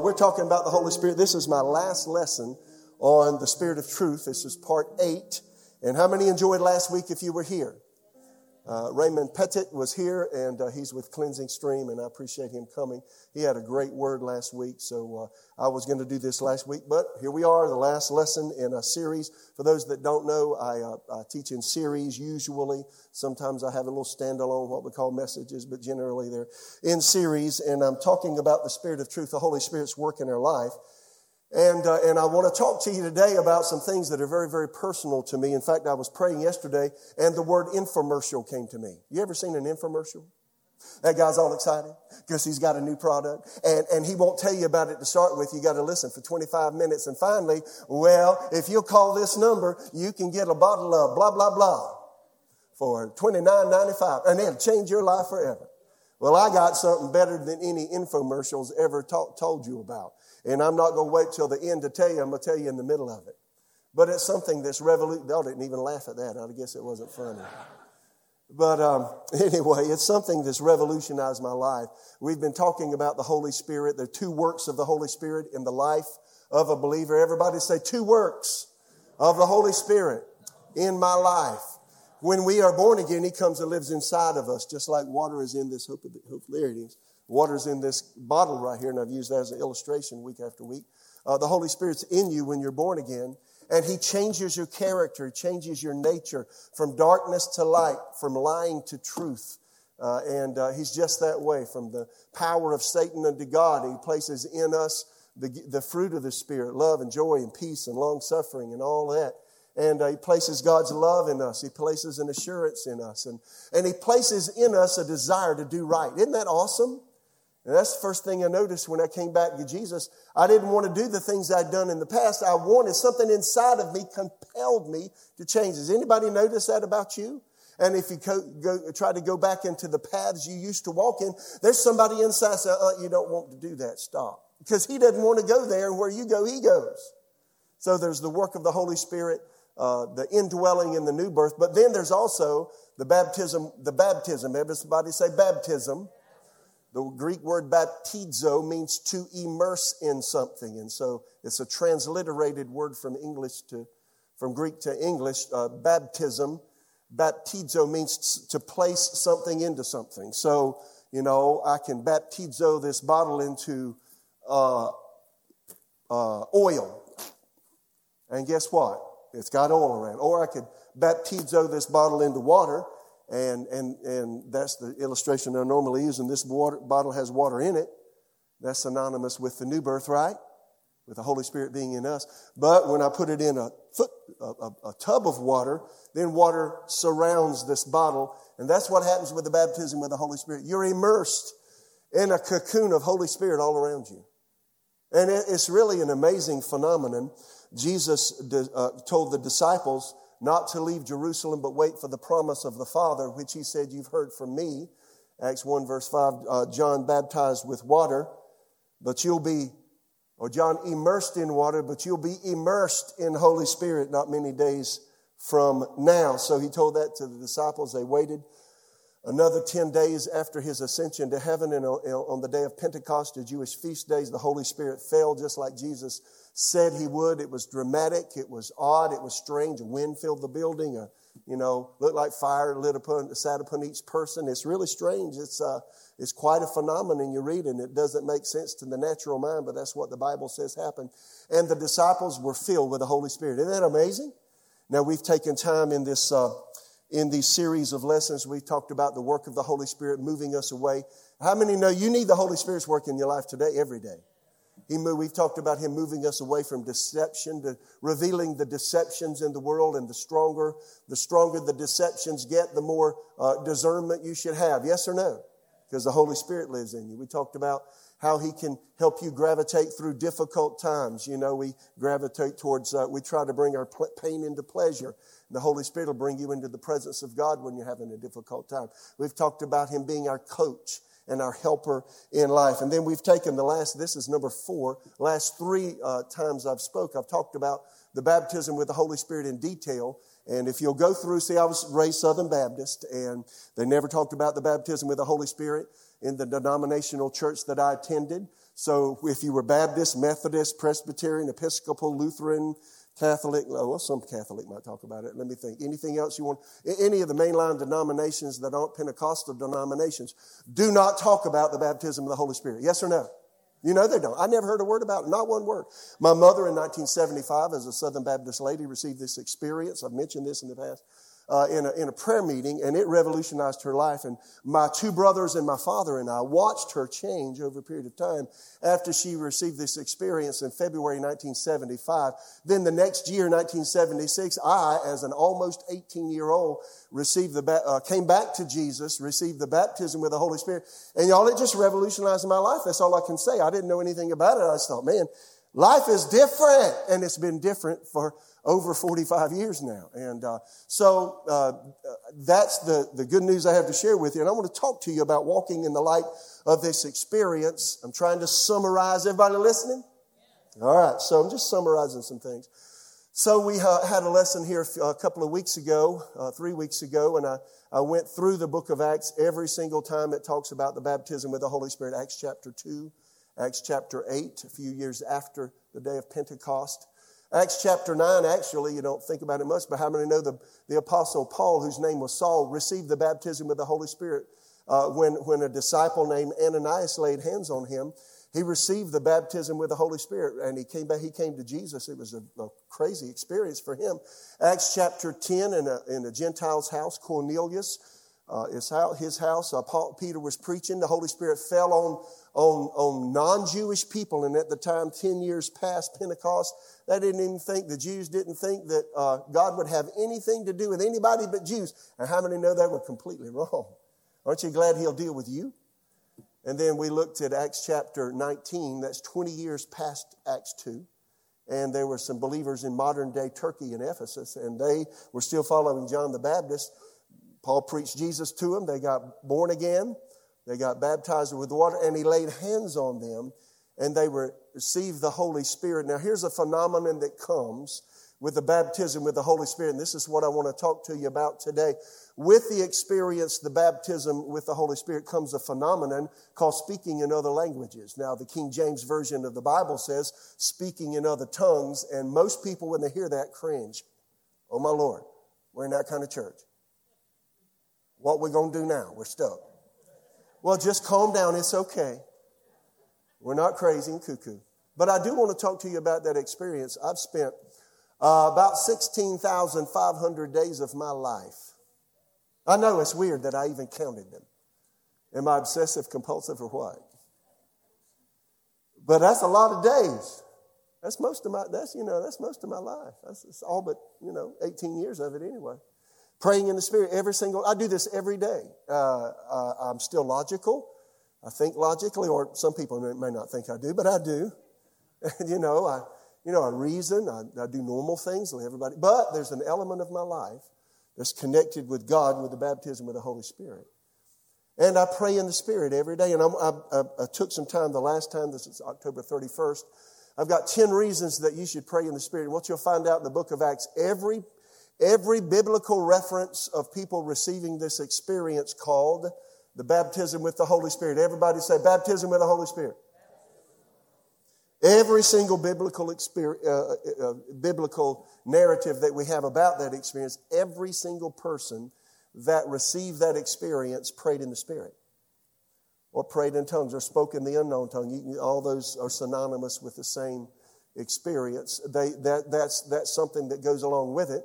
Uh, we're talking about the Holy Spirit. This is my last lesson on the Spirit of Truth. This is part eight. And how many enjoyed last week if you were here? Uh, Raymond Pettit was here, and uh, he's with Cleansing Stream, and I appreciate him coming. He had a great word last week, so uh, I was going to do this last week, but here we are, the last lesson in a series. For those that don't know, I, uh, I teach in series usually. Sometimes I have a little standalone, what we call messages, but generally they're in series, and I'm talking about the Spirit of truth, the Holy Spirit's work in our life. And, uh, and I want to talk to you today about some things that are very, very personal to me. In fact, I was praying yesterday and the word infomercial came to me. You ever seen an infomercial? That guy's all excited because he's got a new product and, and he won't tell you about it to start with. You got to listen for 25 minutes. And finally, well, if you'll call this number, you can get a bottle of blah, blah, blah for $29.95 and it'll change your life forever. Well, I got something better than any infomercials ever told you about. And I'm not going to wait till the end to tell you. I'm going to tell you in the middle of it. But it's something that's revolutionary. They didn't even laugh at that. I guess it wasn't funny. But um, anyway, it's something that's revolutionized my life. We've been talking about the Holy Spirit. There are two works of the Holy Spirit in the life of a believer. Everybody say two works of the Holy Spirit in my life. When we are born again, He comes and lives inside of us, just like water is in this. Hope, hope there it is. Water's in this bottle right here, and I've used that as an illustration week after week. Uh, the Holy Spirit's in you when you're born again, and He changes your character, changes your nature from darkness to light, from lying to truth. Uh, and uh, He's just that way, from the power of Satan unto God. He places in us the, the fruit of the Spirit love and joy and peace and long suffering and all that. And uh, He places God's love in us. He places an assurance in us. And, and He places in us a desire to do right. Isn't that awesome? And that's the first thing I noticed when I came back to Jesus. I didn't want to do the things I'd done in the past. I wanted something inside of me compelled me to change. Does anybody notice that about you? And if you go, go, try to go back into the paths you used to walk in, there's somebody inside uh, you don't want to do that. Stop. Because he doesn't want to go there. Where you go, he goes. So there's the work of the Holy Spirit, uh, the indwelling in the new birth. But then there's also the baptism, the baptism. Everybody say baptism the Greek word baptizo means to immerse in something. And so it's a transliterated word from English to, from Greek to English, uh, baptism. Baptizo means to place something into something. So, you know, I can baptizo this bottle into uh, uh, oil. And guess what? It's got oil around. Or I could baptizo this bottle into water and, and, and that's the illustration I normally use. And this water, bottle has water in it. That's synonymous with the new birth, right? With the Holy Spirit being in us. But when I put it in a foot, a, a, tub of water, then water surrounds this bottle. And that's what happens with the baptism with the Holy Spirit. You're immersed in a cocoon of Holy Spirit all around you. And it's really an amazing phenomenon. Jesus uh, told the disciples, not to leave Jerusalem, but wait for the promise of the Father, which he said, You've heard from me. Acts 1, verse 5, uh, John baptized with water, but you'll be, or John immersed in water, but you'll be immersed in Holy Spirit not many days from now. So he told that to the disciples. They waited another 10 days after his ascension to heaven, and on the day of Pentecost, the Jewish feast days, the Holy Spirit fell just like Jesus said he would. It was dramatic. It was odd. It was strange. A wind filled the building. A, you know, looked like fire lit upon, sat upon each person. It's really strange. It's, uh, it's quite a phenomenon you read, and it doesn't make sense to the natural mind, but that's what the Bible says happened. And the disciples were filled with the Holy Spirit. Isn't that amazing? Now we've taken time in this, uh, in these series of lessons. We talked about the work of the Holy Spirit moving us away. How many know you need the Holy Spirit's work in your life today, every day? He moved, we've talked about him moving us away from deception to revealing the deceptions in the world and the stronger, the stronger the deceptions get, the more uh, discernment you should have. Yes or no? Because the Holy Spirit lives in you. We talked about how he can help you gravitate through difficult times. You know, we gravitate towards, uh, we try to bring our pain into pleasure. The Holy Spirit will bring you into the presence of God when you're having a difficult time. We've talked about him being our coach and our helper in life. And then we've taken the last, this is number four, last three uh, times I've spoke, I've talked about the baptism with the Holy Spirit in detail. And if you'll go through, see, I was raised Southern Baptist, and they never talked about the baptism with the Holy Spirit. In the denominational church that I attended. So if you were Baptist, Methodist, Presbyterian, Episcopal, Lutheran, Catholic, well, some Catholic might talk about it. Let me think. Anything else you want? Any of the mainline denominations that aren't Pentecostal denominations do not talk about the baptism of the Holy Spirit. Yes or no? You know they don't. I never heard a word about it, not one word. My mother in 1975, as a Southern Baptist lady, received this experience. I've mentioned this in the past uh, in, a, in a prayer meeting, and it revolutionized her life. And my two brothers and my father and I watched her change over a period of time after she received this experience in February 1975. Then the next year, 1976, I, as an almost 18 year old, received the uh, came back to Jesus, received the baptism with the Holy Spirit, and y'all, it just revolutionized my life. That's all I can say. I didn't know anything about it. I just thought, man, life is different, and it's been different for over 45 years now. And uh, so uh, that's the, the good news I have to share with you. And I want to talk to you about walking in the light of this experience. I'm trying to summarize. Everybody listening? All right, so I'm just summarizing some things. So we uh, had a lesson here a couple of weeks ago, uh, three weeks ago, and I, I went through the book of Acts every single time it talks about the baptism with the Holy Spirit. Acts chapter 2, Acts chapter 8, a few years after the day of Pentecost. Acts chapter 9, actually, you don't think about it much, but how many know the, the apostle Paul, whose name was Saul, received the baptism with the Holy Spirit uh, when, when a disciple named Ananias laid hands on him. He received the baptism with the Holy Spirit and he came back, he came to Jesus. It was a, a crazy experience for him. Acts chapter 10 in a, in a Gentile's house, Cornelius, uh, his house, his house uh, Paul, Peter was preaching. The Holy Spirit fell on, on, on non-Jewish people. And at the time, 10 years past Pentecost, they didn't even think, the Jews didn't think that uh, God would have anything to do with anybody but Jews. And how many know they were completely wrong? Aren't you glad he'll deal with you? And then we looked at Acts chapter 19. That's 20 years past Acts 2. And there were some believers in modern day Turkey and Ephesus, and they were still following John the Baptist. Paul preached Jesus to them. They got born again. They got baptized with water, and he laid hands on them and they received the Holy Spirit. Now, here's a phenomenon that comes with the baptism with the Holy Spirit, and this is what I want to talk to you about today. With the experience, the baptism with the Holy Spirit comes a phenomenon called speaking in other languages. Now, the King James Version of the Bible says speaking in other tongues, and most people, when they hear that, cringe. Oh, my Lord, we're in that kind of church. What we going to do now? We're stuck. Well, just calm down. It's okay. We're not crazy and cuckoo. But I do want to talk to you about that experience. I've spent uh, about 16,500 days of my life. I know it's weird that I even counted them. Am I obsessive compulsive or what? But that's a lot of days. That's most of my, that's, you know, that's most of my life. That's, all but, you know, 18 years of it anyway. Praying in the Spirit every single, I do this every day. Uh, uh, I'm still logical. I think logically, or some people may not think I do, but I do. And you know, I, you know, I reason, I, I do normal things like everybody, but there's an element of my life that's connected with God with the baptism of the Holy Spirit. And I pray in the Spirit every day. And I, I, I took some time the last time, this is October 31st. I've got 10 reasons that you should pray in the Spirit. And what you'll find out in the book of Acts, every, every biblical reference of people receiving this experience called the baptism with the Holy Spirit. Everybody say baptism with the Holy Spirit. Every single biblical uh, uh, uh, biblical narrative that we have about that experience, every single person that received that experience prayed in the Spirit, or prayed in tongues, or spoke in the unknown tongue. All those are synonymous with the same experience. They, that, that's, that's something that goes along with it.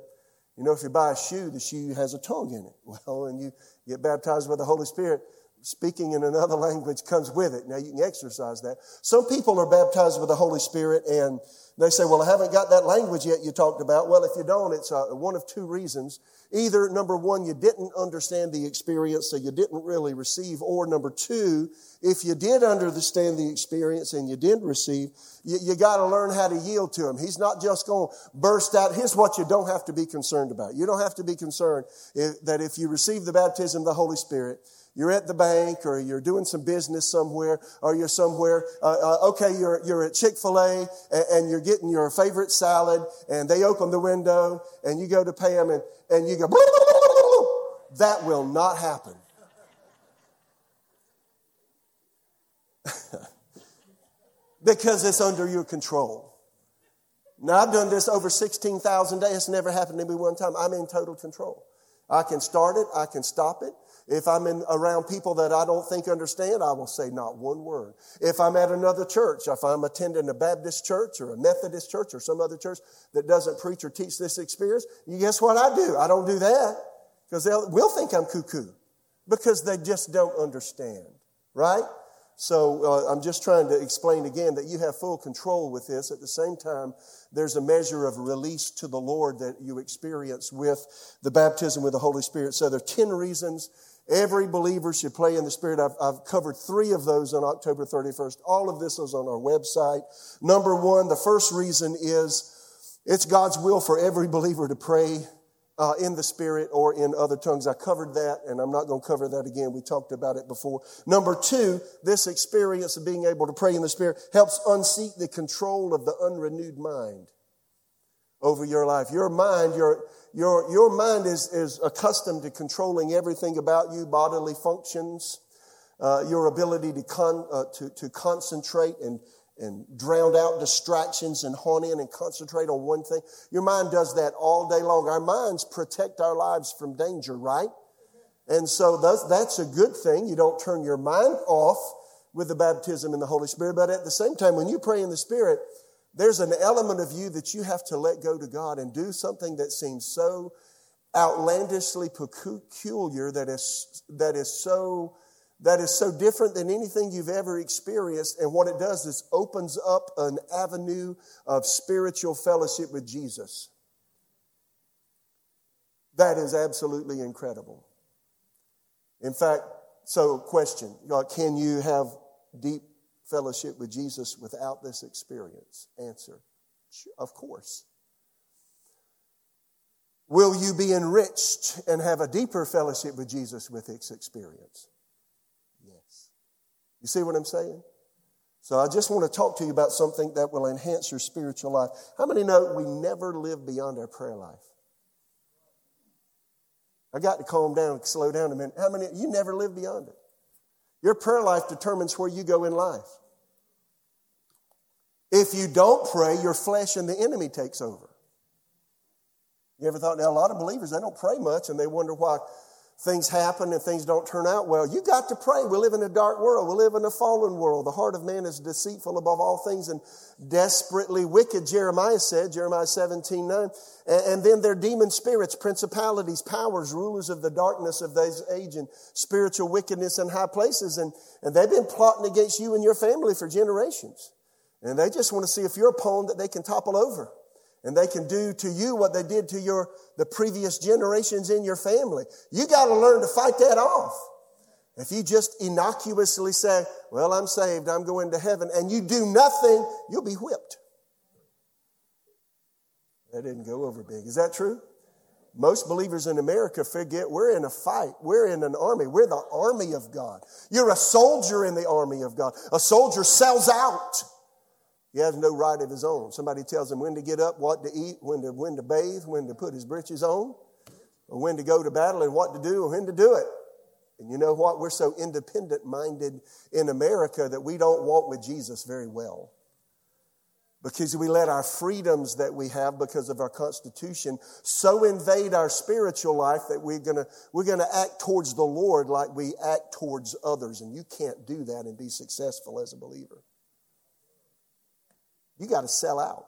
You know, if you buy a shoe, the shoe has a tongue in it. Well, and you get baptized with the Holy Spirit, speaking in another language comes with it. Now you can exercise that. Some people are baptized with the Holy Spirit and they say, well, I haven't got that language yet you talked about. Well, if you don't, it's uh, one of two reasons. Either, number one, you didn't understand the experience, so you didn't really receive, or number two, if you did understand the experience and you did receive, you, you got to learn how to yield to him. He's not just going to burst out. Here's what you don't have to be concerned about. You don't have to be concerned if, that if you receive the baptism of the Holy Spirit, you're at the bank or you're doing some business somewhere or you're somewhere. Uh, uh, okay, you're, you're at Chick-fil-A and, and, you're getting your favorite salad and they open the window and you go to pay them and, and you go, that will not happen. because it's under your control. Now, I've done this over 16,000 days. It's never happened to me one time. I'm in total control. I can start it. I can stop it. If I'm in, around people that I don't think understand, I will say not one word. If I'm at another church, if I'm attending a Baptist church or a Methodist church or some other church that doesn't preach or teach this experience, you guess what I do? I don't do that because they'll, will think I'm cuckoo because they just don't understand, right? So uh, I'm just trying to explain again that you have full control with this. At the same time, there's a measure of release to the Lord that you experience with the baptism with the Holy Spirit. So there are 10 reasons every believer should play in the Spirit. I've, I've covered three of those on October 31st. All of this is on our website. Number one, the first reason is it's God's will for every believer to pray uh, in the Spirit or in other tongues. I covered that, and I'm not going to cover that again. We talked about it before. Number two, this experience of being able to pray in the Spirit helps unseat the control of the unrenewed mind over your life. Your mind, your, your, your mind is, is accustomed to controlling everything about you, bodily functions, uh, your ability to, con, uh, to, to concentrate and and drown out distractions and hone in and concentrate on one thing. Your mind does that all day long. Our minds protect our lives from danger, right? And so that's a good thing. You don't turn your mind off with the baptism in the Holy Spirit. But at the same time, when you pray in the Spirit, there's an element of you that you have to let go to God and do something that seems so outlandishly peculiar that is, that is so that is so different than anything you've ever experienced. And what it does is opens up an avenue of spiritual fellowship with Jesus. That is absolutely incredible. In fact, so question, can you have deep fellowship with Jesus without this experience? Answer, of course. Will you be enriched and have a deeper fellowship with Jesus with this experience? Yes. You see what I'm saying? So I just want to talk to you about something that will enhance your spiritual life. How many know we never live beyond our prayer life? I got to calm down, slow down a minute. How many, you never live beyond it. Your prayer life determines where you go in life. If you don't pray, your flesh and the enemy takes over. You ever thought, now a lot of believers, they don't pray much and they wonder why things happen and things don't turn out well. You got to pray. We live in a dark world. We live in a fallen world. The heart of man is deceitful above all things and desperately wicked, Jeremiah said, Jeremiah 17, 9. And then there are demon spirits, principalities, powers, rulers of the darkness of this age and spiritual wickedness in high places. And, and they've been plotting against you and your family for generations. And they just want to see if you're a pawn that they can topple over and they can do to you what they did to your the previous generations in your family. You got to learn to fight that off. If you just innocuously say, "Well, I'm saved, I'm going to heaven," and you do nothing, you'll be whipped. That didn't go over big. Is that true? Most believers in America forget we're in a fight. We're in an army. We're the army of God. You're a soldier in the army of God. A soldier sells out. He has no right of his own. Somebody tells him when to get up, what to eat, when to, when to bathe, when to put his breeches on, or when to go to battle and what to do or when to do it. And you know what? We're so independent minded in America that we don't walk with Jesus very well. Because we let our freedoms that we have because of our Constitution so invade our spiritual life that we're gonna, we're gonna act towards the Lord like we act towards others. And you can't do that and be successful as a believer. You got to sell out.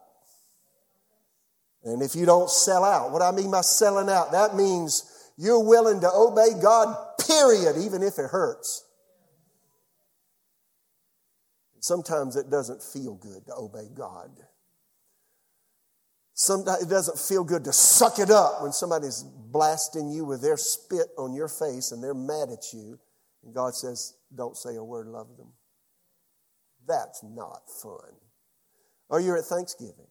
And if you don't sell out, what I mean by selling out, that means you're willing to obey God, period, even if it hurts. Sometimes it doesn't feel good to obey God. Sometimes it doesn't feel good to suck it up when somebody's blasting you with their spit on your face and they're mad at you. And God says, Don't say a word, love them. That's not fun. Or you're at Thanksgiving.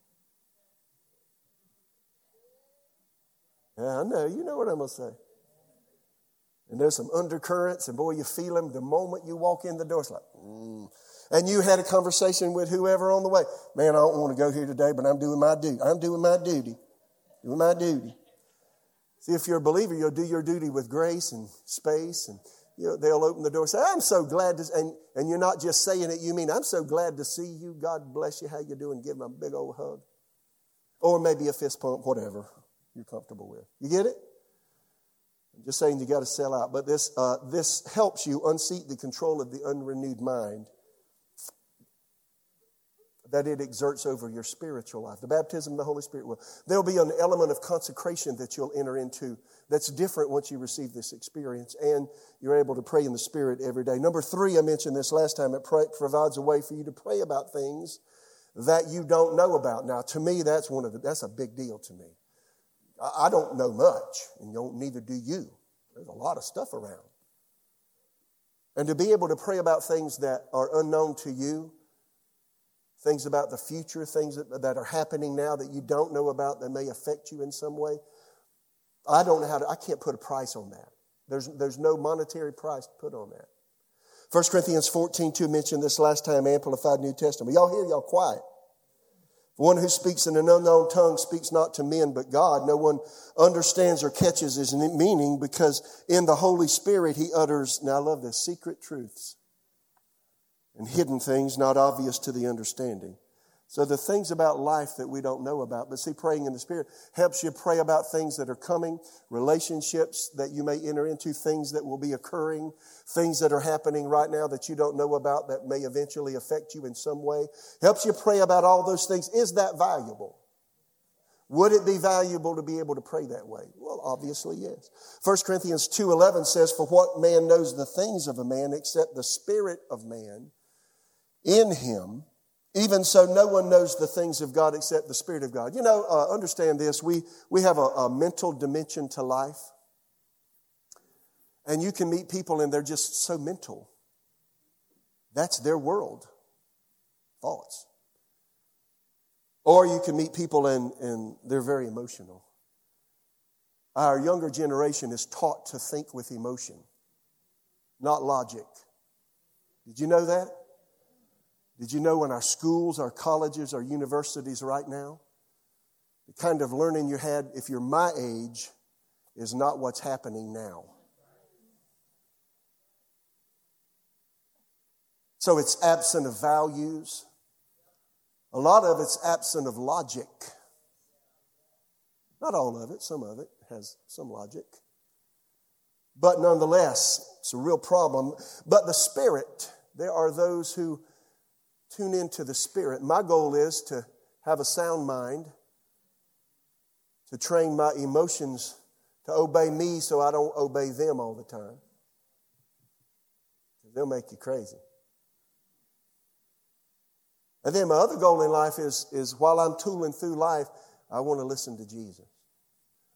Yeah, I know. You know what I'm going to say. And there's some undercurrents, and boy, you feel them the moment you walk in the door. It's like, mm. And you had a conversation with whoever on the way. Man, I don't want to go here today, but I'm doing my duty. I'm doing my duty. Doing my duty. See, if you're a believer, you'll do your duty with grace and space and you know, they'll open the door and say, I'm so glad to, and, and you're not just saying it, you mean, I'm so glad to see you. God bless you. How you doing? Give them a big old hug. Or maybe a fist pump, whatever you're comfortable with. You get it? I'm just saying you got to sell out. But this, uh, this helps you unseat the control of the unrenewed mind that it exerts over your spiritual life. The baptism of the Holy Spirit will. There'll be an element of consecration that you'll enter into that's different once you receive this experience, and you're able to pray in the Spirit every day. Number three, I mentioned this last time, it provides a way for you to pray about things that you don't know about. Now, to me, that's one of the, that's a big deal to me. I, I don't know much, and neither do you. There's a lot of stuff around. And to be able to pray about things that are unknown to you, things about the future, things that, that are happening now that you don't know about that may affect you in some way. I don't know how to, I can't put a price on that. There's, there's no monetary price to put on that. 1 Corinthians 14, 2 mentioned this last time, Amplified New Testament. Y'all hear y'all quiet. One who speaks in an unknown tongue speaks not to men but God. No one understands or catches his meaning because in the Holy Spirit he utters, now I love this, secret truths and hidden things not obvious to the understanding. So the things about life that we don't know about, but see, praying in the Spirit helps you pray about things that are coming, relationships that you may enter into, things that will be occurring, things that are happening right now that you don't know about that may eventually affect you in some way. Helps you pray about all those things. Is that valuable? Would it be valuable to be able to pray that way? Well, obviously, yes. 1 Corinthians 2.11 says, For what man knows the things of a man except the spirit of man in him. Even so, no one knows the things of God except the Spirit of God. You know, uh, understand this. We, we have a, a mental dimension to life. And you can meet people and they're just so mental. That's their world. Thoughts. Or you can meet people and, and they're very emotional. Our younger generation is taught to think with emotion, not logic. Did you know that? Did you know in our schools, our colleges, our universities right now, the kind of learning you had if you're my age is not what's happening now. So it's absent of values. A lot of it's absent of logic. Not all of it, some of it has some logic. But nonetheless, it's a real problem. But the Spirit, there are those who tune into the Spirit. My goal is to have a sound mind, to train my emotions to obey me so I don't obey them all the time. They'll make you crazy. And then my other goal in life is, is while I'm tooling through life, I want to listen to Jesus.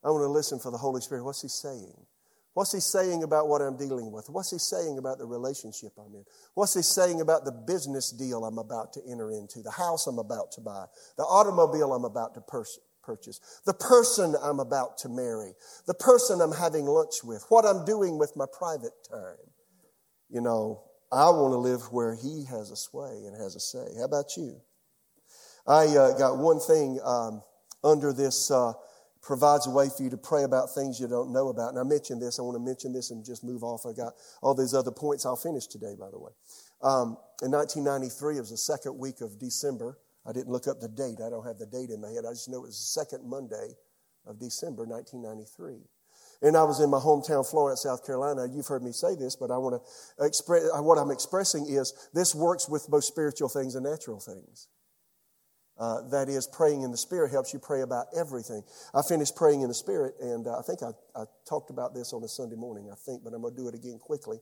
I want to listen for the Holy Spirit. What's He saying? What's he saying about what I'm dealing with? What's he saying about the relationship I'm in? What's he saying about the business deal I'm about to enter into, the house I'm about to buy, the automobile I'm about to pers- purchase, the person I'm about to marry, the person I'm having lunch with, what I'm doing with my private time? You know, I want to live where he has a sway and has a say. How about you? I uh, got one thing um, under this. Uh, provides a way for you to pray about things you don't know about. And I mentioned this. I want to mention this and just move off. I got all these other points. I'll finish today, by the way. Um, in 1993, it was the second week of December. I didn't look up the date. I don't have the date in my head. I just know it was the second Monday of December, 1993. And I was in my hometown, Florence, South Carolina. You've heard me say this, but I want to express, what I'm expressing is this works with both spiritual things and natural things. Uh, that is, praying in the Spirit helps you pray about everything. I finished praying in the Spirit, and uh, I think I, I, talked about this on a Sunday morning, I think, but I'm going to do it again quickly.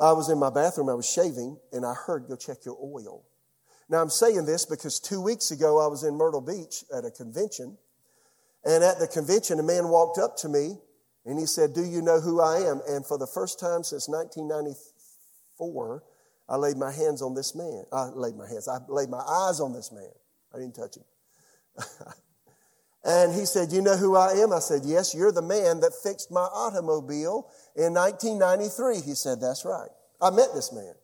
I was in my bathroom, I was shaving, and I heard, go check your oil. Now, I'm saying this because two weeks ago I was in Myrtle Beach at a convention, and at the convention, a man walked up to me, and he said, Do you know who I am? And for the first time since 1994, I laid my hands on this man. I laid my hands, I laid my eyes on this man. I didn't touch him. and he said, You know who I am? I said, Yes, you're the man that fixed my automobile in 1993. He said, That's right. I met this man.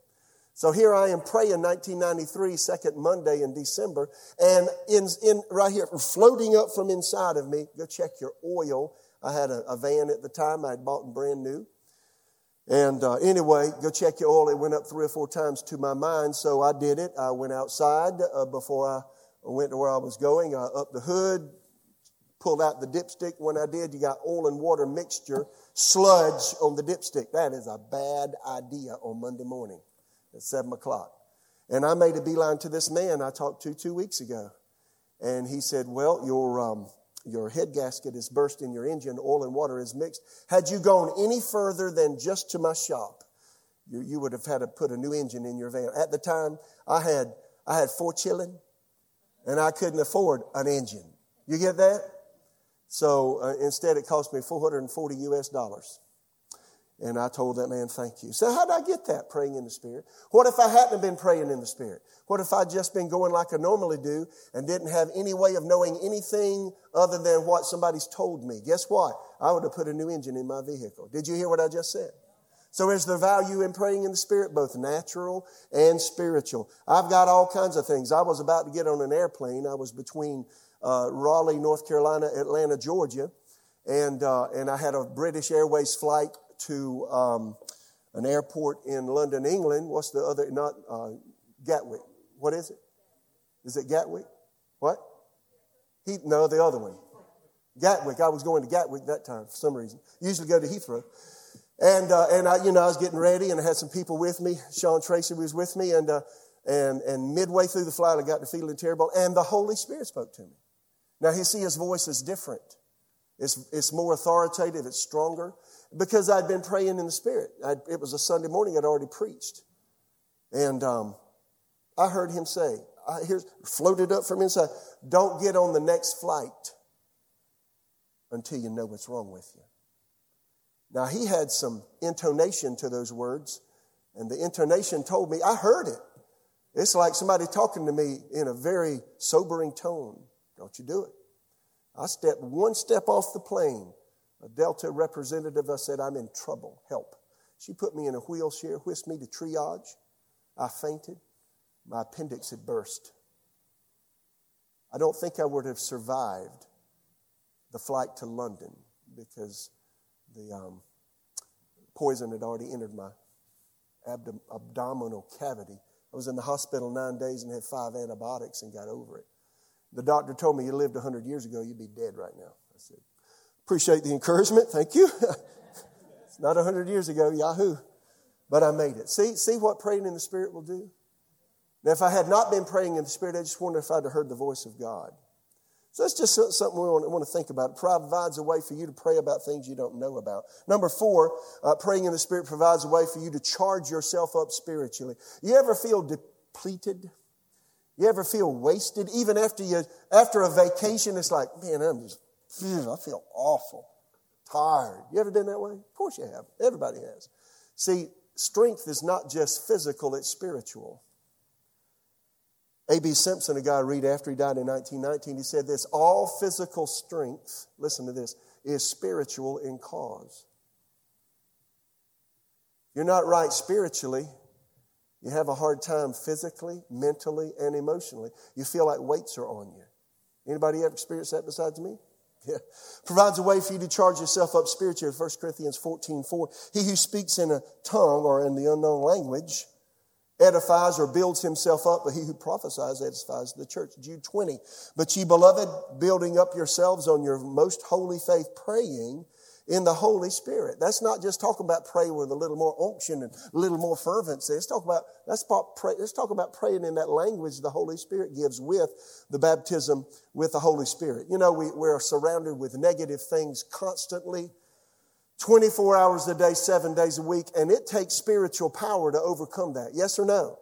So here I am praying 1993, second Monday in December, and in, in right here, floating up from inside of me, go check your oil. I had a, a van at the time I had bought it brand new. And uh, anyway, go check your oil. It went up three or four times to my mind, so I did it. I went outside uh, before I went to where I was going. I up the hood, pulled out the dipstick. When I did, you got oil and water mixture, sludge on the dipstick. That is a bad idea on Monday morning at 7 o'clock. And I made a beeline to this man I talked to two weeks ago. And he said, Well, your, um, your head gasket is burst in your engine, oil and water is mixed. Had you gone any further than just to my shop, you, you would have had to put a new engine in your van. At the time, I had, I had four children, and I couldn't afford an engine. You get that? So uh, instead, it cost me 440 US dollars. And I told that man, thank you. So how did I get that praying in the Spirit? What if I hadn't been praying in the Spirit? What if I'd just been going like I normally do and didn't have any way of knowing anything other than what somebody's told me? Guess what? I would have put a new engine in my vehicle. Did you hear what I just said? So is there value in praying in the Spirit, both natural and spiritual? I've got all kinds of things. I was about to get on an airplane. I was between uh, Raleigh, North Carolina, Atlanta, Georgia, and, uh, and I had a British Airways flight to um, an airport in London, England. What's the other? Not uh, Gatwick. What is it? Is it Gatwick? What? He, no, the other one. Gatwick. I was going to Gatwick that time for some reason. Usually go to Heathrow. And, uh, and I, you know, I was getting ready and I had some people with me. Sean Tracy was with me and, uh, and, and midway through the flight, I got to feeling terrible and the Holy Spirit spoke to me. Now, you see, his voice is different. It's, it's more authoritative. It's stronger because I'd been praying in the Spirit. I'd, it was a Sunday morning, I'd already preached. And um, I heard him say, I here's, floated up from inside, don't get on the next flight until you know what's wrong with you. Now, he had some intonation to those words, and the intonation told me, I heard it. It's like somebody talking to me in a very sobering tone. Don't you do it. I stepped one step off the plane a Delta representative, I said, I'm in trouble. Help. She put me in a wheelchair, whisked me to triage. I fainted. My appendix had burst. I don't think I would have survived the flight to London because the um, poison had already entered my abdom- abdominal cavity. I was in the hospital nine days and had five antibiotics and got over it. The doctor told me you lived 100 years ago, you'd be dead right now. I said, Appreciate the encouragement. Thank you. it's not 100 years ago, Yahoo. But I made it. See, see what praying in the Spirit will do? Now, if I had not been praying in the Spirit, I just wonder if I'd have heard the voice of God. So that's just something we want, to think about. It provides a way for you to pray about things you don't know about. Number four, uh, praying in the Spirit provides a way for you to charge yourself up spiritually. You ever feel depleted? You ever feel wasted? Even after you, after a vacation, it's like, man, I'm just I feel awful, tired. You ever been that way? Of course you have. Everybody has. See, strength is not just physical, it's spiritual. A.B. Simpson, a guy I read after he died in 1919, he said this All physical strength, listen to this, is spiritual in cause. You're not right spiritually, you have a hard time physically, mentally, and emotionally. You feel like weights are on you. Anybody ever experienced that besides me? Yeah. Provides a way for you to charge yourself up spiritually. 1 Corinthians 14, 4. He who speaks in a tongue or in the unknown language edifies or builds himself up, but he who prophesies edifies the church. Jude 20. But ye beloved, building up yourselves on your most holy faith, praying in the Holy Spirit. That's not just talking about praying with a little more unction and a little more fervency. Let's talk about, let's, pray, let's talk about praying in that language the Holy Spirit gives with the baptism with the Holy Spirit. You know, we, we're surrounded with negative things constantly, 24 hours a day, seven days a week, and it takes spiritual power to overcome that. Yes or no?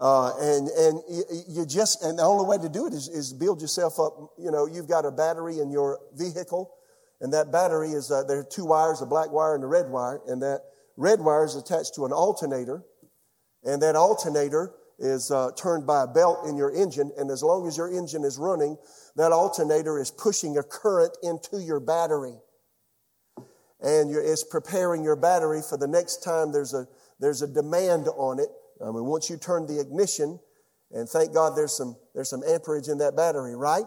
Uh, and and you just and the only way to do it is, is build yourself up. You know, you've got a battery in your vehicle and that battery is, uh, there are two wires, a black wire and a red wire, and that red wire is attached to an alternator, and that alternator is uh, turned by a belt in your engine, and as long as your engine is running, that alternator is pushing a current into your battery. And it's preparing your battery for the next time there's a, there's a demand on it. I mean, once you turn the ignition, and thank God there's some, there's some amperage in that battery, right?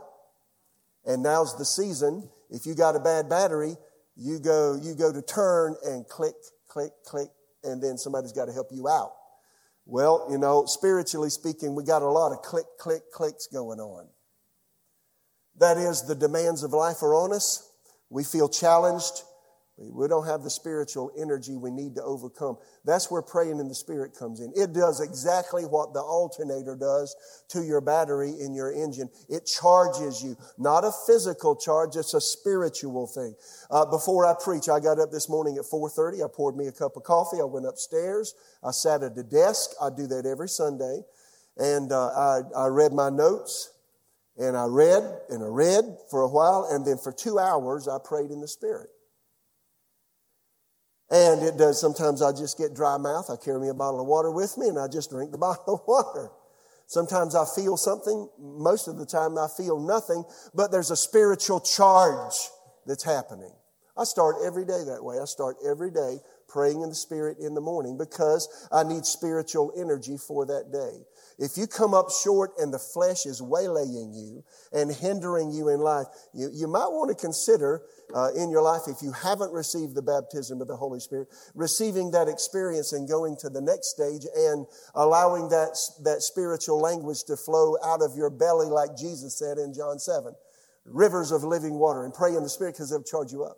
And now's the season if you got a bad battery, you go, you go to turn and click, click, click, and then somebody's got to help you out. Well, you know, spiritually speaking, we got a lot of click, click, clicks going on. That is, the demands of life are on us. We feel challenged. We don't have the spiritual energy we need to overcome. That's where praying in the Spirit comes in. It does exactly what the alternator does to your battery in your engine. It charges you. Not a physical charge, it's a spiritual thing. Uh, before I preach, I got up this morning at 4.30. I poured me a cup of coffee. I went upstairs. I sat at the desk. I do that every Sunday. And uh, I, I read my notes. And I read and I read for a while. And then for two hours, I prayed in the Spirit. And it does, sometimes I just get dry mouth. I carry me a bottle of water with me and I just drink the bottle of water. Sometimes I feel something. Most of the time I feel nothing, but there's a spiritual charge that's happening. I start every day that way. I start every day praying in the Spirit in the morning because I need spiritual energy for that day. If you come up short and the flesh is waylaying you and hindering you in life, you, you might want to consider uh, in your life, if you haven't received the baptism of the Holy Spirit, receiving that experience and going to the next stage and allowing that, that spiritual language to flow out of your belly, like Jesus said in John 7. Rivers of living water and pray in the Spirit because they'll charge you up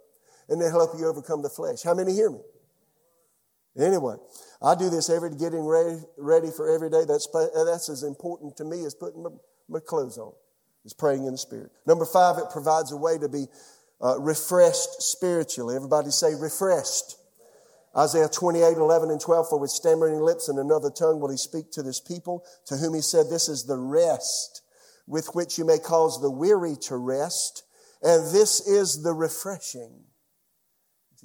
and they'll help you overcome the flesh. How many hear me? Anyway, I do this every getting ready, ready for every day. That's, that's as important to me as putting my, my clothes on, is praying in the Spirit. Number five, it provides a way to be uh, refreshed spiritually. Everybody say refreshed. Isaiah 28, 11 and 12, for with stammering lips and another tongue will he speak to this people, to whom he said, this is the rest with which you may cause the weary to rest, and this is the refreshing.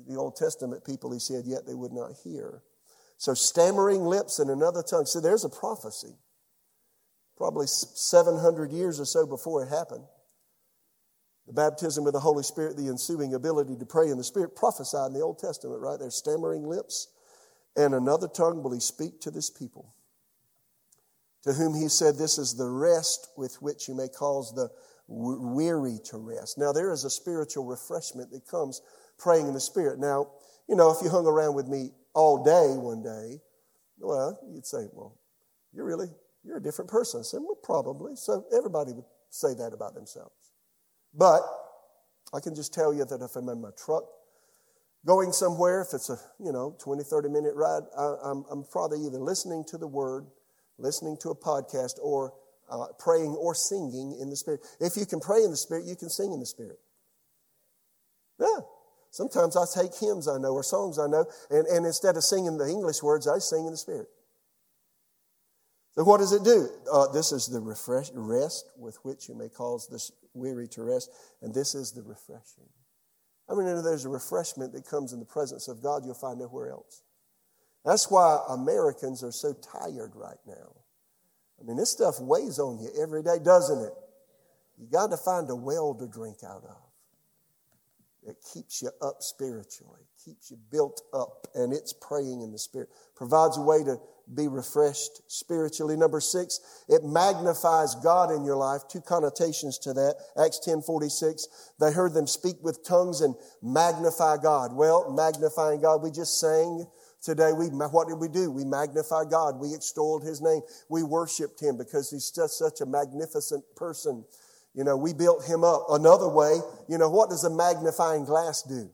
The Old Testament people, he said, yet they would not hear. So stammering lips and another tongue. So there's a prophecy. Probably 700 years or so before it happened. The baptism of the Holy Spirit, the ensuing ability to pray in the Spirit, prophesied in the Old Testament, right? There's stammering lips, and another tongue will he speak to this people. To whom he said, This is the rest with which you may cause the weary to rest. Now, there is a spiritual refreshment that comes praying in the Spirit. Now, you know, if you hung around with me all day one day, well, you'd say, Well, you're really, you're a different person. I said, Well, probably. So everybody would say that about themselves. But I can just tell you that if I'm in my truck going somewhere, if it's a, you know, 20, 30 minute ride, I, am I'm probably either listening to the word, listening to a podcast, or uh, praying or singing in the Spirit. If you can pray in the Spirit, you can sing in the Spirit. Yeah. Sometimes I take hymns I know or songs I know, and, and instead of singing the English words, I sing in the Spirit. So what does it do? Uh, this is the refresh, rest with which you may cause this weary to rest, and this is the refreshing. I mean, there's a refreshment that comes in the presence of God you'll find nowhere else. That's why Americans are so tired right now. I mean, this stuff weighs on you every day, doesn't it? You got to find a well to drink out of. It keeps you up spiritually, keeps you built up, and it's praying in the Spirit. Provides a way to be refreshed spiritually. Number six, it magnifies God in your life. Two connotations to that. Acts 10 46. They heard them speak with tongues and magnify God. Well, magnifying God, we just sang today. We, what did we do? We magnified God. We extolled His name. We worshiped Him because He's just such a magnificent person. You know, we built Him up. Another way, you know, what does a magnifying glass do?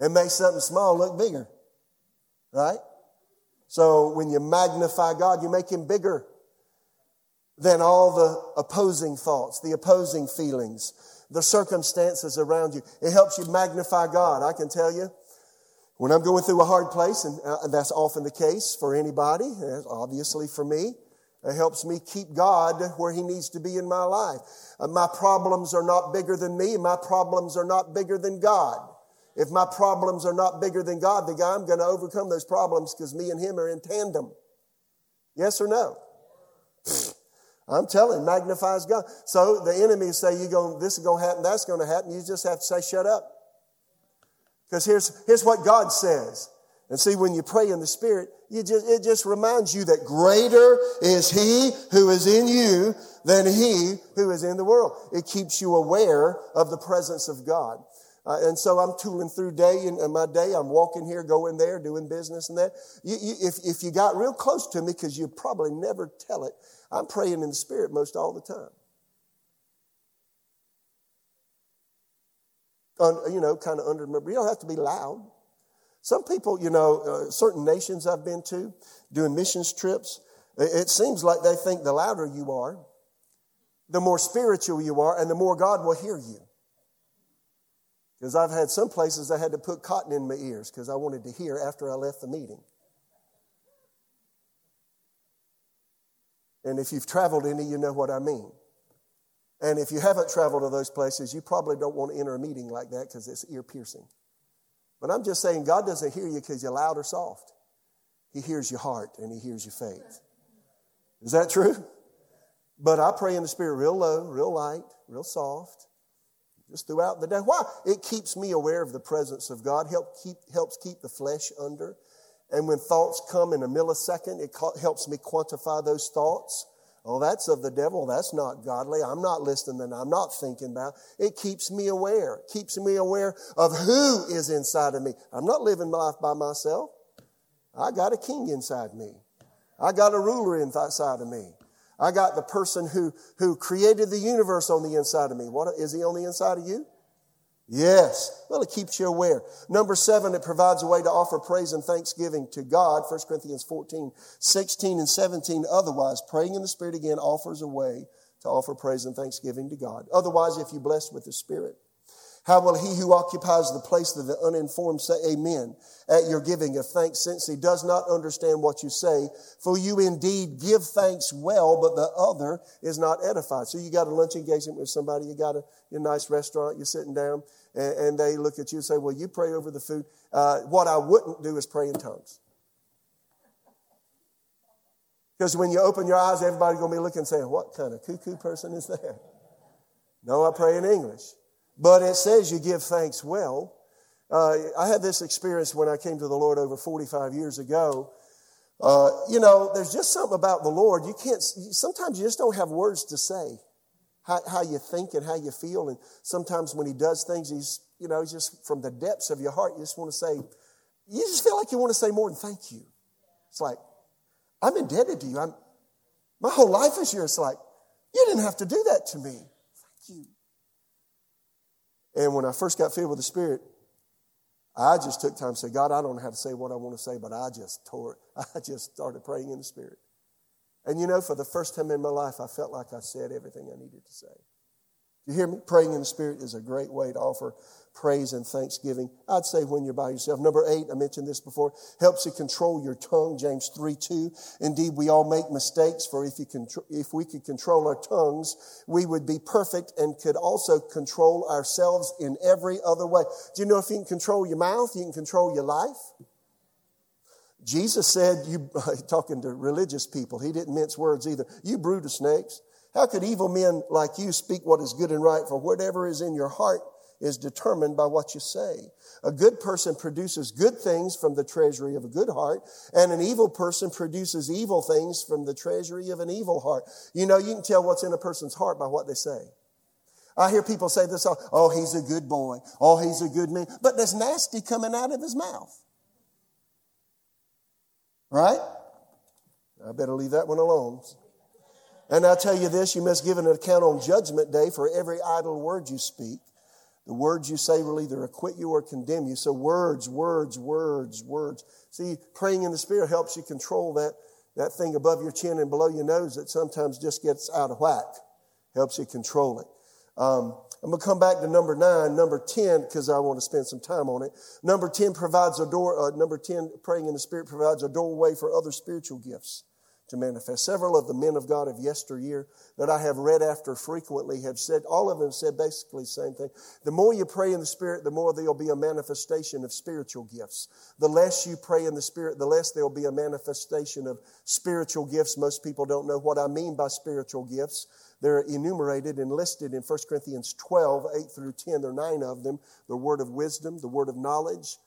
It makes something small look bigger. Right? So when you magnify God, you make Him bigger than all the opposing thoughts, the opposing feelings, the circumstances around you. It helps you magnify God. I can tell you, when I'm going through a hard place, and uh, that's often the case for anybody, obviously for me, it helps me keep God where He needs to be in my life. Uh, my problems are not bigger than me. My problems are not bigger than God. If my problems are not bigger than God, the guy I'm going to overcome those problems because me and him are in tandem. Yes or no? I'm telling, magnifies God. So the enemies say, you going, this is going to happen, that's going to happen. You just have to say, shut up. Because here's, here's what God says. And see, when you pray in the Spirit, you just, it just reminds you that greater is He who is in you than He who is in the world. It keeps you aware of the presence of God. Uh, and so I'm tooling through day in, my day. I'm walking here, going there, doing business and that. You, you, if, if you got real close to me, because you probably never tell it, I'm praying in the Spirit most all the time. Un, you know, kind of under, you don't have to be loud. Some people, you know, uh, certain nations I've been to, doing missions trips, it seems like they think the louder you are, the more spiritual you are, and the more God will hear you. Because I've had some places I had to put cotton in my ears because I wanted to hear after I left the meeting. And if you've traveled any, you know what I mean. And if you haven't traveled to those places, you probably don't want to enter a meeting like that because it's ear piercing. But I'm just saying, God doesn't hear you because you're loud or soft. He hears your heart and He hears your faith. Is that true? But I pray in the Spirit real low, real light, real soft, just throughout the day. Why? It keeps me aware of the presence of God, help keep, helps keep the flesh under. And when thoughts come in a millisecond, it helps me quantify those thoughts. Oh, that's of the devil. That's not godly. I'm not listening. I'm not thinking about. It keeps me aware. Keeps me aware of who is inside of me. I'm not living my life by myself. I got a king inside me. I got a ruler inside of me. I got the person who, who created the universe on the inside of me. What, is he on the inside of you? Yes. Well, it keeps you aware. Number seven, it provides a way to offer praise and thanksgiving to God. 1 Corinthians 14, 16 and 17. Otherwise, praying in the Spirit again offers a way to offer praise and thanksgiving to God. Otherwise, if you're blessed with the Spirit, how will he who occupies the place of the uninformed say amen at your giving of thanks since he does not understand what you say? For you indeed give thanks well, but the other is not edified. So you got a lunch engagement with somebody, you got a, a nice restaurant, you're sitting down, and, and, they look at you and say, well, you pray over the food. Uh, what I wouldn't do is pray in tongues. Because when you open your eyes, everybody's going to be looking and saying, what kind of cuckoo person is that? No, I pray in English. But it says you give thanks well. Uh, I had this experience when I came to the Lord over 45 years ago. Uh, you know, there's just something about the Lord. You can't, sometimes you just don't have words to say how, how you think and how you feel. And sometimes when He does things, He's, you know, just from the depths of your heart, you just want to say, you just feel like you want to say more than thank you. It's like, I'm indebted to you. I'm, my whole life is yours. It's like, you didn't have to do that to me. Thank you. And when I first got filled with the Spirit, I just took time to say, God, I don't know how to say what I want to say, but I just tore it. I just started praying in the Spirit. And you know, for the first time in my life, I felt like I said everything I needed to say. You hear me? Praying in the Spirit is a great way to offer praise and thanksgiving. I'd say when you're by yourself. Number eight, I mentioned this before, helps you control your tongue. James 3 2. Indeed, we all make mistakes, for if, you contr- if we could control our tongues, we would be perfect and could also control ourselves in every other way. Do you know if you can control your mouth, you can control your life? Jesus said, you, talking to religious people, he didn't mince words either. You brood of snakes. How could evil men like you speak what is good and right? For whatever is in your heart is determined by what you say. A good person produces good things from the treasury of a good heart, and an evil person produces evil things from the treasury of an evil heart. You know, you can tell what's in a person's heart by what they say. I hear people say this, oh, he's a good boy. Oh, he's a good man. But there's nasty coming out of his mouth. Right? I better leave that one alone. And I tell you this, you must give an account on judgment day for every idle word you speak. The words you say will either acquit you or condemn you. So words, words, words, words. See, praying in the Spirit helps you control that, that thing above your chin and below your nose that sometimes just gets out of whack. Helps you control it. Um, I'm going to come back to number nine, number 10, because I want to spend some time on it. Number 10 provides a door, uh, number 10, praying in the Spirit provides a doorway for other spiritual gifts to manifest. Several of the men of God of yesteryear that I have read after frequently have said, all of them said basically the same thing. The more you pray in the Spirit, the more there'll be a manifestation of spiritual gifts. The less you pray in the Spirit, the less there'll be a manifestation of spiritual gifts. Most people don't know what I mean by spiritual gifts. They're enumerated and listed in 1 Corinthians 12, 8 through 10. There are nine of them. The word of wisdom, the word of knowledge,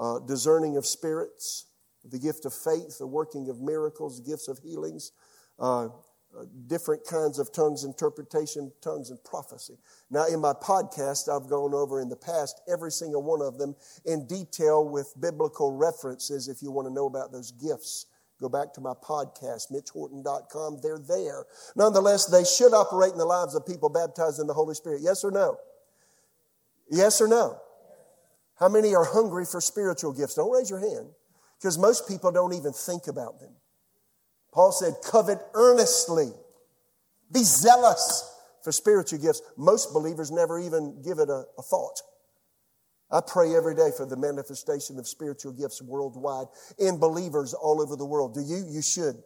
uh, discerning of spirits, the gift of faith, the working of miracles, gifts of healings, uh, uh, different kinds of tongues interpretation, tongues and prophecy. Now, in my podcast, I've gone over in the past every single one of them in detail with biblical references if you want to know about those gifts. Go back to my podcast, mitchhorton.com. They're there. Nonetheless, they should operate in the lives of people baptized in the Holy Spirit. Yes or no? Yes or no? How many are hungry for spiritual gifts? Don't raise your hand because most people don't even think about them. Paul said, covet earnestly. Be zealous for spiritual gifts. Most believers never even give it a, a thought. I pray every day for the manifestation of spiritual gifts worldwide in believers all over the world. Do you? You should.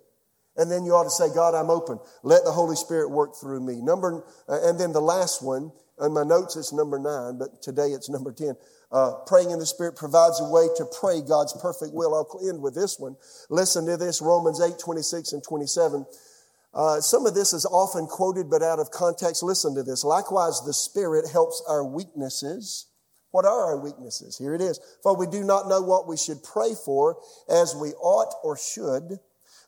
And then you ought to say, God, I'm open. Let the Holy Spirit work through me. Number, uh, and then the last one, on my notes it's number nine, but today it's number 10. Uh, praying in the Spirit provides a way to pray God's perfect will. I'll end with this one. Listen to this, Romans 8, 26 and 27. Uh, some of this is often quoted, but out of context. Listen to this. Likewise, the Spirit helps our weaknesses what are our weaknesses? Here it is. For we do not know what we should pray for as we ought or should,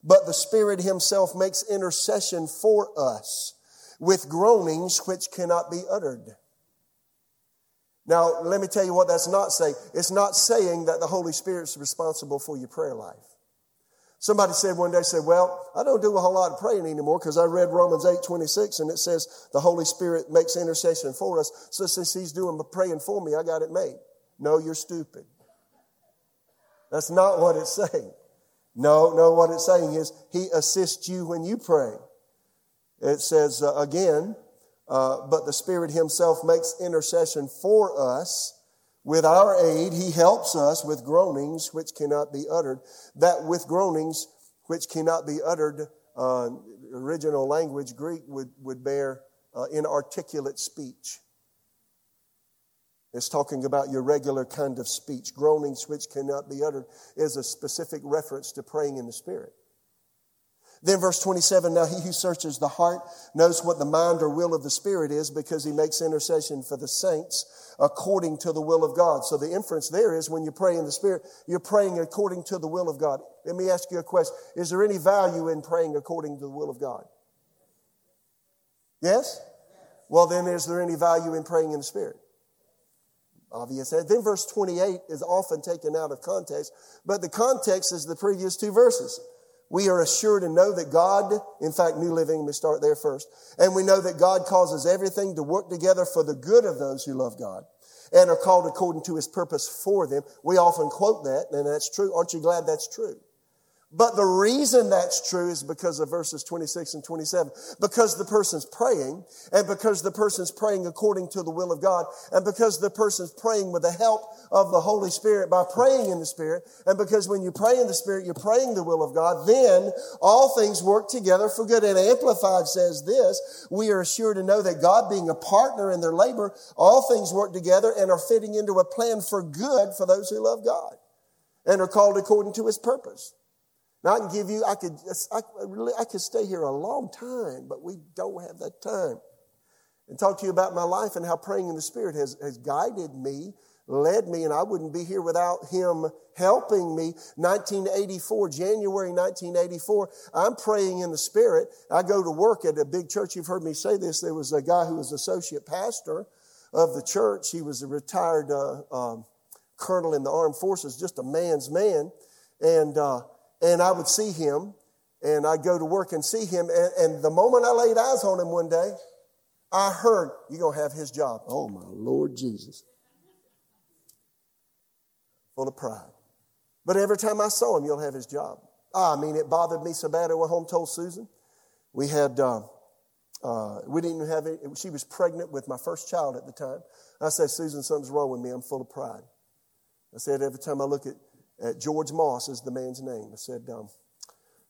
but the Spirit Himself makes intercession for us with groanings which cannot be uttered. Now, let me tell you what that's not saying. It's not saying that the Holy Spirit is responsible for your prayer life. Somebody said one day, said, well, I don't do a whole lot of praying anymore because I read Romans 8, 26 and it says the Holy Spirit makes intercession for us. So since he's doing praying for me, I got it made. No, you're stupid. That's not what it's saying. No, no, what it's saying is he assists you when you pray. It says uh, again, uh, but the Spirit himself makes intercession for us with our aid, he helps us with groanings which cannot be uttered. That with groanings which cannot be uttered, uh, original language, Greek, would, would bear uh, inarticulate speech. It's talking about your regular kind of speech. Groanings which cannot be uttered is a specific reference to praying in the Spirit. Then verse 27, now he who searches the heart knows what the mind or will of the Spirit is because he makes intercession for the saints according to the will of God. So the inference there is when you pray in the Spirit, you're praying according to the will of God. Let me ask you a question. Is there any value in praying according to the will of God? Yes? Well, then is there any value in praying in the Spirit? Obvious. Then verse 28 is often taken out of context, but the context is the previous two verses. We are assured and know that God, in fact, New Living, we start there first. And we know that God causes everything to work together for the good of those who love God and are called according to his purpose for them. We often quote that, and that's true. Aren't you glad that's true? But the reason that's true is because of verses 26 and 27. Because the person's praying, and because the person's praying according to the will of God, and because the person's praying with the help of the Holy Spirit by praying in the Spirit, and because when you pray in the Spirit, you're praying the will of God, then all things work together for good. And Amplified says this, we are assured to know that God being a partner in their labor, all things work together and are fitting into a plan for good for those who love God and are called according to his purpose. Now I can give you, I could, I, really, I could stay here a long time, but we don't have that time. And talk to you about my life and how praying in the Spirit has, has guided me, led me, and I wouldn't be here without Him helping me. 1984, January 1984, I'm praying in the Spirit. I go to work at a big church. You've heard me say this. There was a guy who was associate pastor of the church. He was a retired uh, um, colonel in the armed forces, just a man's man. And uh, and I would see him, and I'd go to work and see him. And, and the moment I laid eyes on him one day, I heard, You're going to have his job. Oh, my Lord Jesus. Full of pride. But every time I saw him, you'll have his job. I mean, it bothered me so bad. I went home, told Susan. We had, uh, uh, we didn't even have it. She was pregnant with my first child at the time. I said, Susan, something's wrong with me. I'm full of pride. I said, every time I look at uh, George Moss is the man's name. I said, um,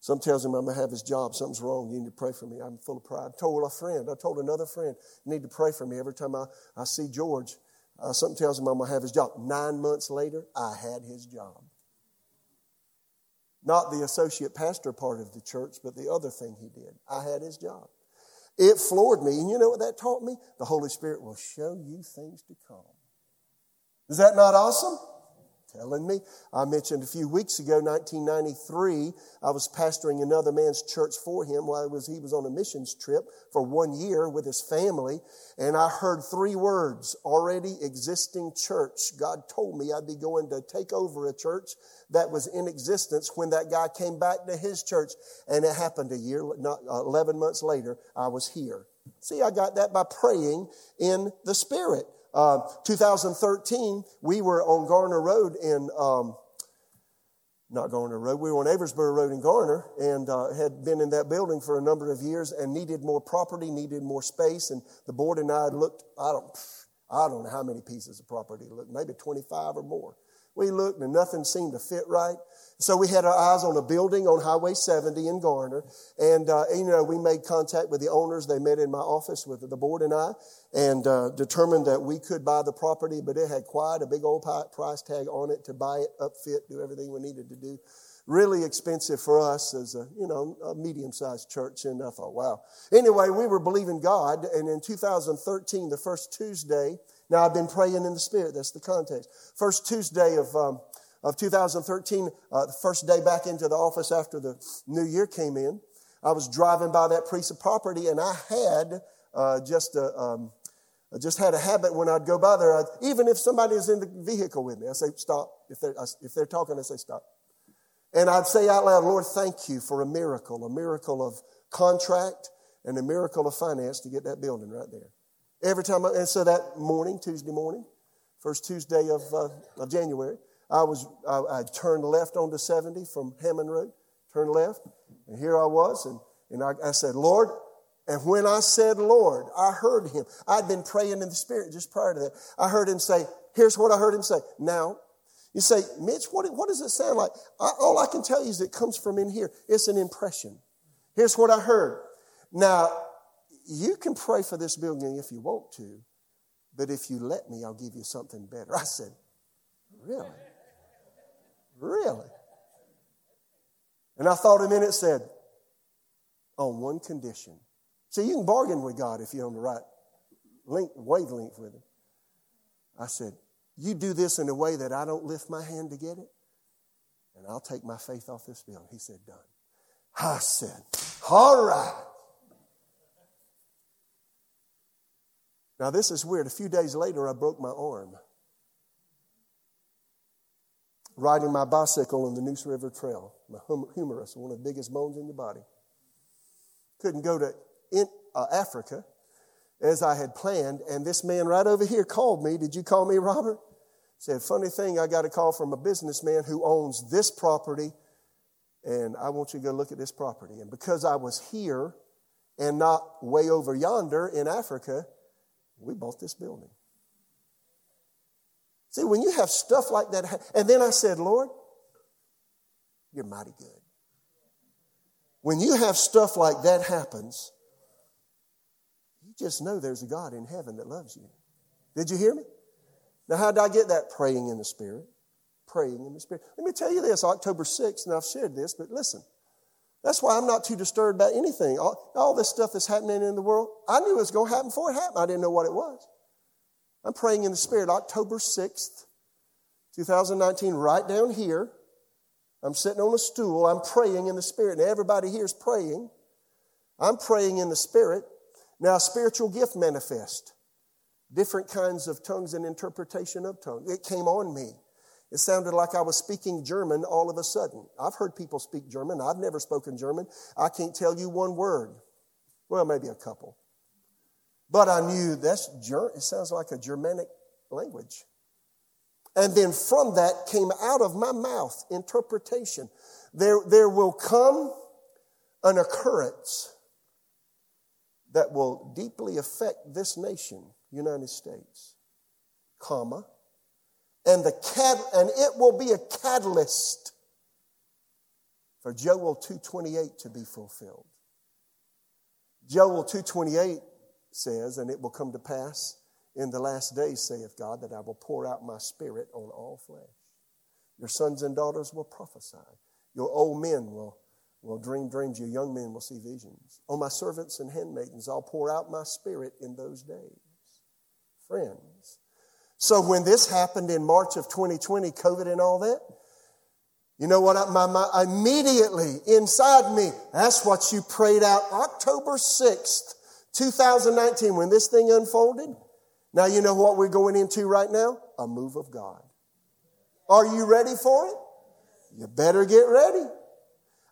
some tells him I'm going to have his job. Something's wrong. You need to pray for me. I'm full of pride. I told a friend. I told another friend, you need to pray for me every time I, I see George. Uh, something tells him I'm going to have his job. Nine months later, I had his job. Not the associate pastor part of the church, but the other thing he did. I had his job. It floored me. And you know what that taught me? The Holy Spirit will show you things to come. Is that not awesome? Telling me. I mentioned a few weeks ago, 1993, I was pastoring another man's church for him while was, he was on a missions trip for one year with his family. And I heard three words, already existing church. God told me I'd be going to take over a church that was in existence when that guy came back to his church. And it happened a year, not uh, 11 months later, I was here. See, I got that by praying in the Spirit. Uh, 2013, we were on Garner Road in, um, not Garner Road, we were on Aversboro Road in Garner and uh, had been in that building for a number of years and needed more property, needed more space. And the board and I had looked, I don't, I don't know how many pieces of property, looked, maybe 25 or more. We looked and nothing seemed to fit right. So we had our eyes on a building on Highway 70 in Garner. And, uh, you know, we made contact with the owners. They met in my office with the board and I and uh, determined that we could buy the property, but it had quite a big old price tag on it to buy it, upfit, do everything we needed to do. Really expensive for us as a, you know, a medium-sized church. And I thought, wow. Anyway, we were believing God. And in 2013, the first Tuesday, now, I've been praying in the Spirit. That's the context. First Tuesday of, um, of 2013, uh, the first day back into the office after the new year came in, I was driving by that piece of property and I had uh, just a, um, I just had a habit when I'd go by there, I'd, even if somebody is in the vehicle with me, I say, stop. If they're, if they're talking, I say, stop. And I'd say out loud, Lord, thank you for a miracle, a miracle of contract and a miracle of finance to get that building right there. Every time, I, and so that morning, Tuesday morning, first Tuesday of, uh, of January, I was I, I, turned left onto 70 from Hammond Road, turned left, and here I was, and, and I, I said, Lord, and when I said Lord, I heard him. I'd been praying in the Spirit just prior to that. I heard him say, here's what I heard him say. Now, you say, Mitch, what, what does it sound like? I, all I can tell you is it comes from in here. It's an impression. Here's what I heard. Now, you can pray for this building if you want to, but if you let me, I'll give you something better. I said, Really? Really? And I thought a minute, said, On one condition. See, you can bargain with God if you're on the right link, wavelength with Him. I said, You do this in a way that I don't lift my hand to get it, and I'll take my faith off this building. He said, Done. I said, All right. Now, this is weird. A few days later, I broke my arm riding my bicycle on the Neuse River Trail, my humerus, one of the biggest bones in your body. Couldn't go to in, uh, Africa as I had planned, and this man right over here called me. Did you call me, Robert? Said, funny thing, I got a call from a businessman who owns this property, and I want you to go look at this property. And because I was here and not way over yonder in Africa, we bought this building. See, when you have stuff like that, and then I said, Lord, you're mighty good. When you have stuff like that happens, you just know there's a God in heaven that loves you. Did you hear me? Now, how did I get that? Praying in the Spirit. Praying in the Spirit. Let me tell you this October 6th, and I've shared this, but listen. That's why I'm not too disturbed about anything. All, all this stuff that's happening in the world, I knew it was going to happen before it happened. I didn't know what it was. I'm praying in the Spirit October 6th, 2019, right down here. I'm sitting on a stool. I'm praying in the Spirit, and everybody here is praying. I'm praying in the Spirit. Now, spiritual gift manifest. Different kinds of tongues and interpretation of tongues. It came on me. It sounded like I was speaking German all of a sudden. I've heard people speak German. I've never spoken German. I can't tell you one word. Well, maybe a couple. But I knew that's it sounds like a Germanic language. And then from that came out of my mouth interpretation. There, there will come an occurrence that will deeply affect this nation, United States, comma, and the cat, and it will be a catalyst for Joel 2:28 to be fulfilled. Joel 2:28 says, and it will come to pass in the last days, saith God, that I will pour out my spirit on all flesh. Your sons and daughters will prophesy. Your old men will, will dream dreams. Your young men will see visions. On my servants and handmaidens, I'll pour out my spirit in those days. Friends, So when this happened in March of 2020, COVID and all that, you know what? I, my, my, immediately inside me, that's what you prayed out October 6th, 2019, when this thing unfolded. Now you know what we're going into right now? A move of God. Are you ready for it? You better get ready.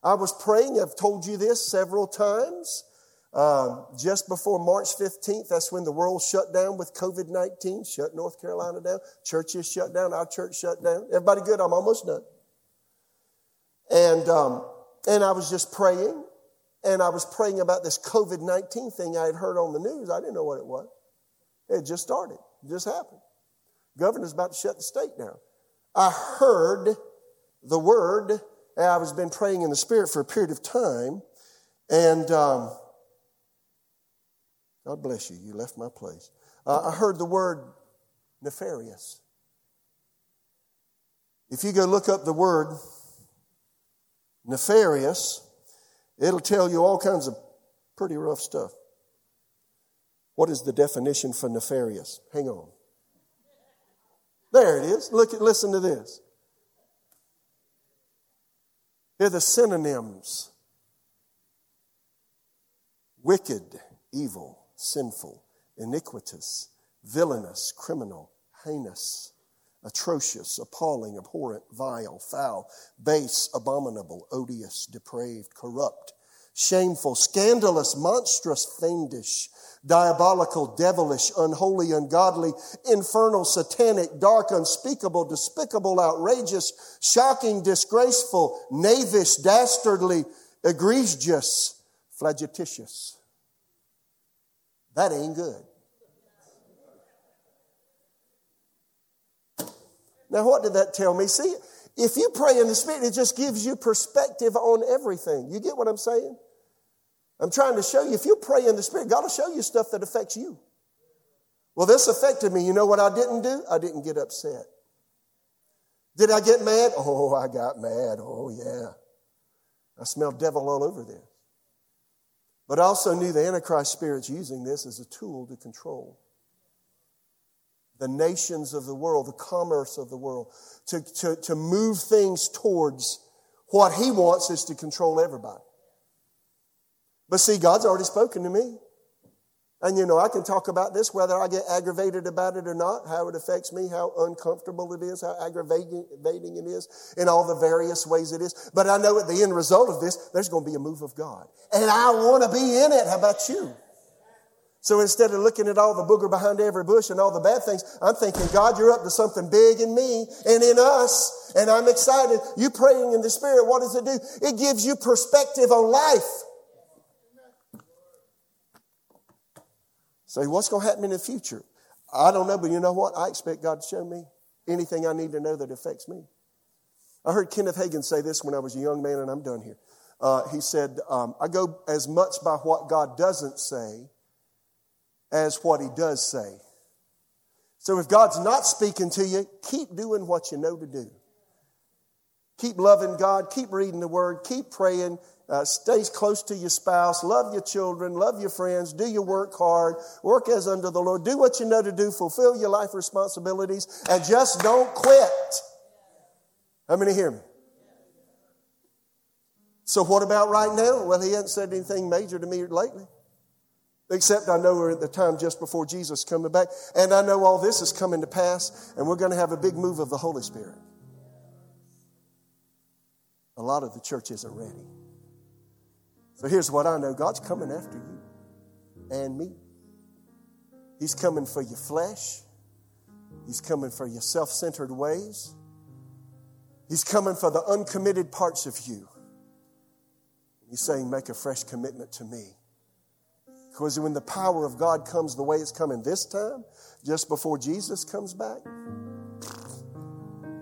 I was praying, I've told you this several times. Um, just before March 15th, that's when the world shut down with COVID 19, shut North Carolina down. Churches shut down, our church shut down. Everybody good? I'm almost done. And, um, and I was just praying, and I was praying about this COVID 19 thing I had heard on the news. I didn't know what it was. It just started, it just happened. Governor's about to shut the state down. I heard the word, and I was been praying in the Spirit for a period of time, and um, God bless you. You left my place. Uh, I heard the word nefarious. If you go look up the word nefarious, it'll tell you all kinds of pretty rough stuff. What is the definition for nefarious? Hang on. There it is. Look at, listen to this. Are the synonyms wicked, evil, sinful, iniquitous, villainous, criminal, heinous, atrocious, appalling, abhorrent, vile, foul, base, abominable, odious, depraved, corrupt, shameful, scandalous, monstrous, fiendish, diabolical, devilish, unholy, ungodly, infernal, satanic, dark, unspeakable, despicable, outrageous, shocking, disgraceful, knavish, dastardly, egregious, flagitious. That ain't good. Now, what did that tell me? See, if you pray in the Spirit, it just gives you perspective on everything. You get what I'm saying? I'm trying to show you, if you pray in the Spirit, God will show you stuff that affects you. Well, this affected me. You know what I didn't do? I didn't get upset. Did I get mad? Oh, I got mad. Oh, yeah. I smelled devil all over this. But also knew the Antichrist spirit's using this as a tool to control the nations of the world, the commerce of the world, to, to, to move things towards what he wants is to control everybody. But see, God's already spoken to me. And you know, I can talk about this, whether I get aggravated about it or not, how it affects me, how uncomfortable it is, how aggravating it is, in all the various ways it is. But I know at the end result of this, there's going to be a move of God. And I want to be in it. How about you? So instead of looking at all the booger behind every bush and all the bad things, I'm thinking, God, you're up to something big in me and in us. And I'm excited. You praying in the Spirit, what does it do? It gives you perspective on life. Say, what's going to happen in the future? I don't know, but you know what? I expect God to show me anything I need to know that affects me. I heard Kenneth Hagin say this when I was a young man, and I'm done here. Uh, he said, um, I go as much by what God doesn't say as what he does say. So if God's not speaking to you, keep doing what you know to do. Keep loving God, keep reading the word, keep praying, uh, stay close to your spouse, love your children, love your friends, do your work hard, work as under the Lord, do what you know to do, fulfill your life responsibilities, and just don't quit. How many hear me? So, what about right now? Well, he hasn't said anything major to me lately. Except I know we're at the time just before Jesus coming back, and I know all this is coming to pass, and we're going to have a big move of the Holy Spirit. A lot of the church isn't ready. So here's what I know God's coming after you and me. He's coming for your flesh, He's coming for your self centered ways, He's coming for the uncommitted parts of you. He's saying, Make a fresh commitment to me. Because when the power of God comes the way it's coming this time, just before Jesus comes back,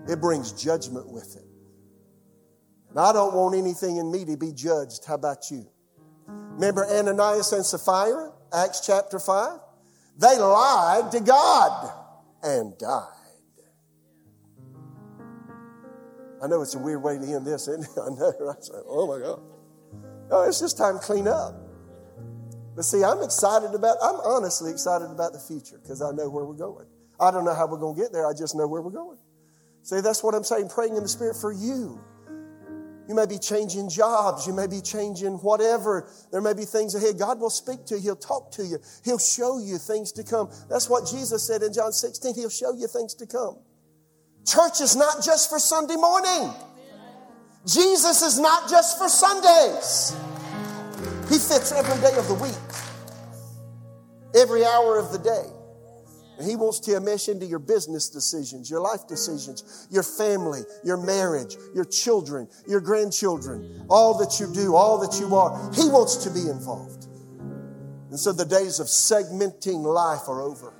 it brings judgment with it. I don't want anything in me to be judged. How about you? Remember Ananias and Sapphira, Acts chapter 5? They lied to God and died. I know it's a weird way to end this, isn't it? I know, right? Oh my God. Oh, it's just time to clean up. But see, I'm excited about, I'm honestly excited about the future because I know where we're going. I don't know how we're going to get there. I just know where we're going. See, that's what I'm saying, praying in the Spirit for you. You may be changing jobs. You may be changing whatever. There may be things ahead. God will speak to you. He'll talk to you. He'll show you things to come. That's what Jesus said in John 16. He'll show you things to come. Church is not just for Sunday morning. Jesus is not just for Sundays. He fits every day of the week, every hour of the day. And He wants to mesh into your business decisions, your life decisions, your family, your marriage, your children, your grandchildren, all that you do, all that you are. He wants to be involved. And so the days of segmenting life are over.